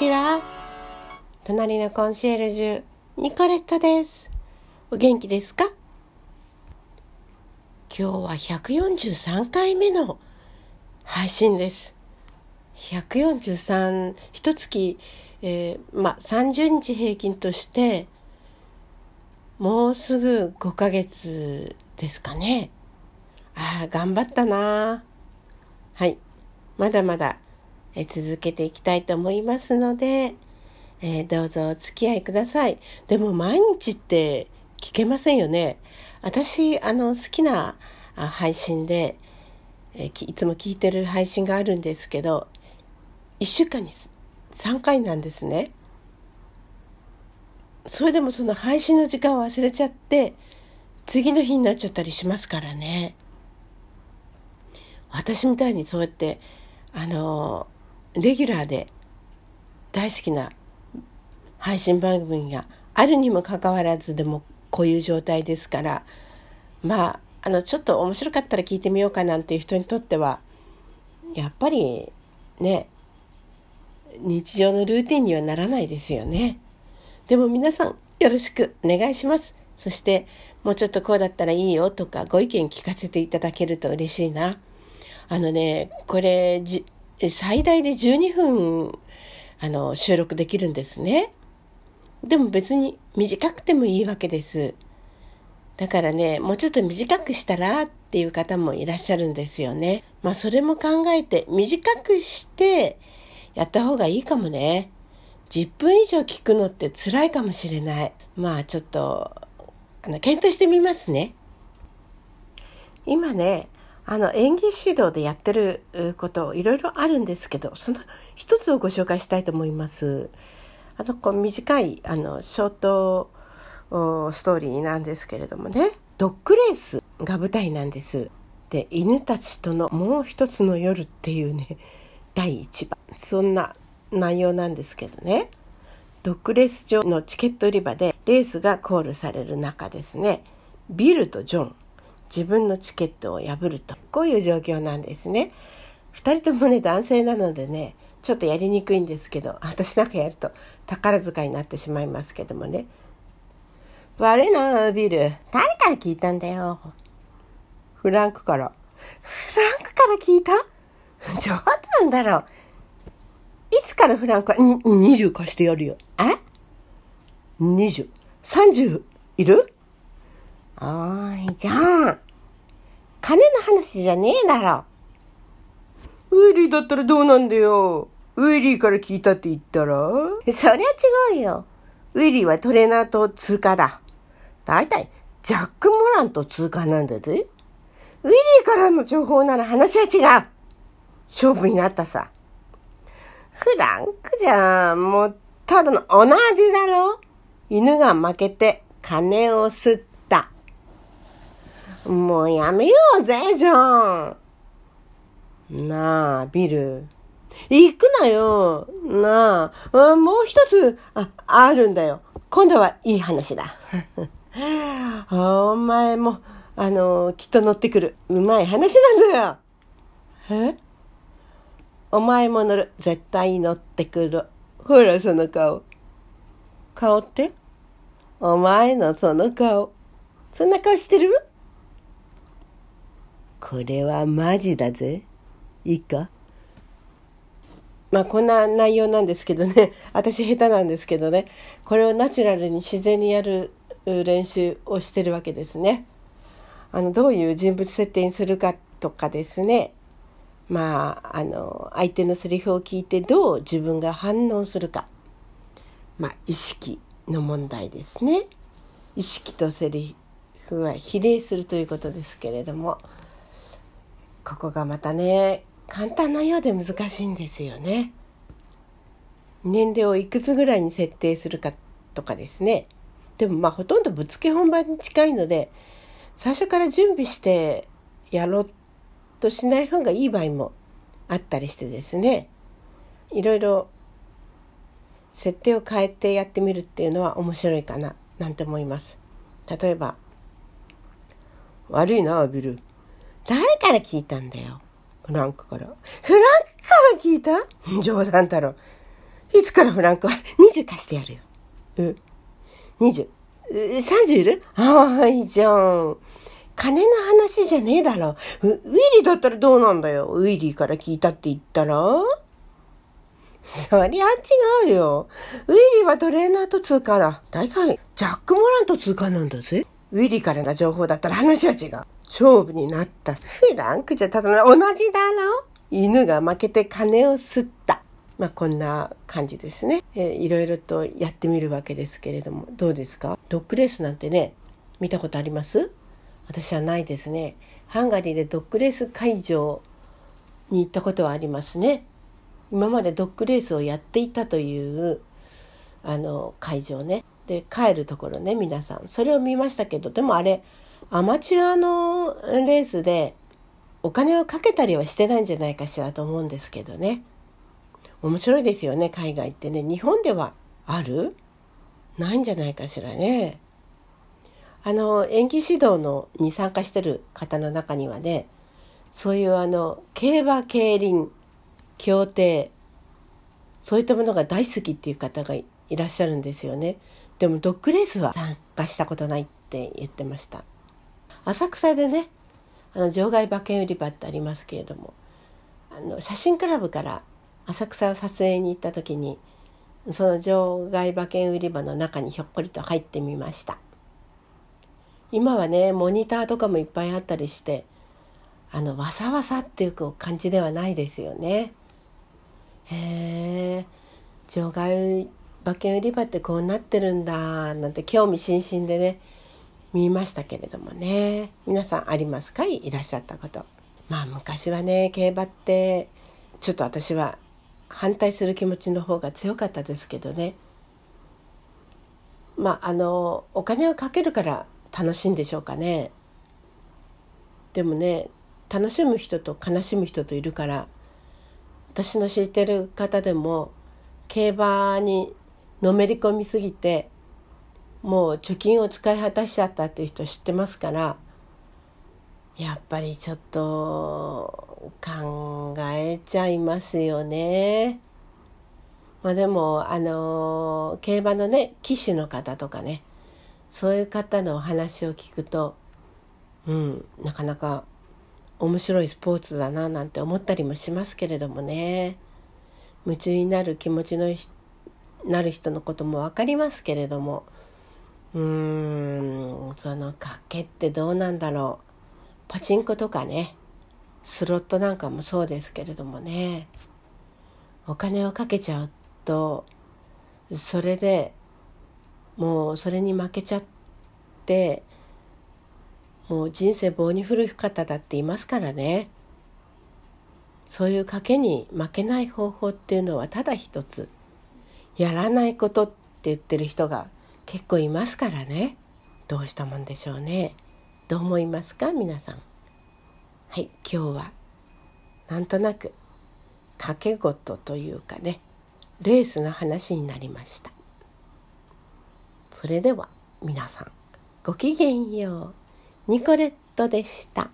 ちは。隣のコンシェルジュ、ニコレットです。お元気ですか？今日は143回目の配信です。143、一月、えーまあ、30日平均として、もうすぐ5ヶ月ですかね。ああ、頑張ったな。はい。まだまだえ続けていきたいと思いますので、えーどうぞお付き合いください。でも毎日って聞けませんよね。私、あの、好きなあ配信で、えいつも聞いてる配信があるんですけど、1週間に3回なんですね。それでもその配信の時間を忘れちゃって、次の日になっちゃったりしますからね。私みたいにそうやってあのレギュラーで大好きな配信番組があるにもかかわらずでもこういう状態ですからまああのちょっと面白かったら聞いてみようかなんていう人にとってはやっぱりね日常のルーティンにはならないですよね。でも皆さんよろしくお願いします。そしてもうちょっとこうだったらいいよとかご意見聞かせていただけると嬉しいな。あのね、これじ最大で12分あの収録できるんですね。でも別に短くてもいいわけです。だからね、もうちょっと短くしたらっていう方もいらっしゃるんですよね。まあそれも考えて短くしてやった方がいいかもね。10分以上聞くのって辛いかもしれない。まあちょっと、あの、検討してみますね。今ね、あの、演技指導でやってることいろいろあるんですけど、その一つをご紹介したいと思います。あの、こう短い、あの、ショートストーリーなんですけれどもね、ドッグレースが舞台なんです。で、犬たちとのもう一つの夜っていうね、第1番。そんな内容なんですけどね。ドッグレース場のチケット売り場でレースがコールされる中ですね、ビルとジョン、自分のチケットを破ると、こういう状況なんですね。二人ともね、男性なのでね、ちょっとやりにくいんですけど、私なんかやると宝塚になってしまいますけどもね。悪いな、ビル。誰から聞いたんだよ。フランクから。フランクから聞いた？冗談だろ。いつからフランクは、に、20貸してやるよ。え ?20。30いる？おーい、じゃん。金の話じゃねえだろ。ウィリーだったらどうなんだよ。ウィリーから聞いたって言ったら？そりゃ違うよ。ウィリーはトレーナーと通過だ。だいたいジャック・モランと通過なんだぜ。ウィリーからの情報なら話は違う。勝負になったさ。フランクじゃん。もう、ただの同じだろ。犬が負けて金を吸った。もうやめようぜ、ジョン。なあ、ビル。行くなよ。なあ、もう一つ、あ、あるんだよ。今度はいい話だ。お前も、あの、きっと乗ってくる。うまい話なんだよ。え？お前も乗る。絶対乗ってくる。ほら、その顔。顔って？お前のその顔。そんな顔してる？これはマジだぜ。いいか？まあこんな内容なんですけどね。私下手なんですけどね。これをナチュラルに自然にやる練習をしてるわけですね。あの、どういう人物設定にするかとかですね。まあ、あの、相手のセリフを聞いてどう自分が反応するか。まあ、意識の問題ですね。意識とセリフは比例するということですけれども、ここがまたね、簡単なようで難しいんですよね。年齢をいくつぐらいに設定するかとかですね。でもまあほとんどぶつけ本番に近いので、最初から準備してやろうとしない方がいい場合もあったりしてですね。いろいろ設定を変えてやってみるっていうのは面白いかななんて思います。例えば、悪いな、ビル。誰から聞いたんだよ？フランクから。フランクから聞いた？冗談だろ。いつからフランクは？20貸してやるよ。うん。20。30いる？ああ、いいじゃん。金の話じゃねえだろウ。ウィリーだったらどうなんだよ？ウィリーから聞いたって言ったら？そりゃ違うよ。ウィリーはトレーナーと通貨だ。だいたいジャック・モランと通貨なんだぜ。ウィリーからの情報だったら話は違う。勝負になった。フランクじゃただの同じだろ。犬が負けて金を吸った。まあこんな感じですね、えー、いろいろとやってみるわけですけれども。どうですか？ドッグレースなんてね見たことあります？私はないですね。ハンガリーでドッグレース会場に行ったことはありますね。今までドッグレースをやっていたというあの会場ね。で帰るところね皆さん。それを見ましたけどでもあれアマチュアのレースでお金をかけたりはしてないんじゃないかしらと思うんですけどね。面白いですよね海外ってね。日本ではある？ないんじゃないかしらね。あの演技指導のに参加してる方の中にはねそういうあの競馬競輪競艇そういったものが大好きっていう方がいらっしゃるんですよね。でもドッグレースは参加したことないって言ってました。浅草でねあの場外馬券売り場ってありますけれどもあの写真クラブから浅草を撮影に行った時にその場外馬券売り場の中にひょっこりと入ってみました。今はねモニターとかもいっぱいあったりしてあのわさわさっていう感じではないですよね。へえ場外馬券売り場ってこうなってるんだなんて興味津々でね見ましたけれどもね。皆さんありますか？いらっしゃったこと。まあ昔はね競馬ってちょっと私は反対する気持ちの方が強かったですけどね。まああのお金をかけるから楽しいんでしょうかね。でもね楽しむ人と悲しむ人といるから私の知ってる方でも競馬にのめり込みすぎてもう貯金を使い果たしちゃったっていう人知ってますからやっぱりちょっと考えちゃいますよね。まあ、でもあの競馬のね騎手の方とかねそういう方のお話を聞くとうんなかなか面白いスポーツだななんて思ったりもしますけれどもね夢中になる気持ちのなる人のことも分かりますけれどもうーんその賭けってどうなんだろう。パチンコとかねスロットなんかもそうですけれどもね。お金をかけちゃうとそれでもうそれに負けちゃってもう人生棒に振る方だっていますからね。そういう賭けに負けない方法っていうのはただ一つ。やらないことって言ってる人が結構いますからね。どうしたもんでしょうね。どう思いますか？皆さん。はい今日はなんとなく賭け事というかねレースの話になりました。それでは皆さんごきげんよう。ニコレットでした。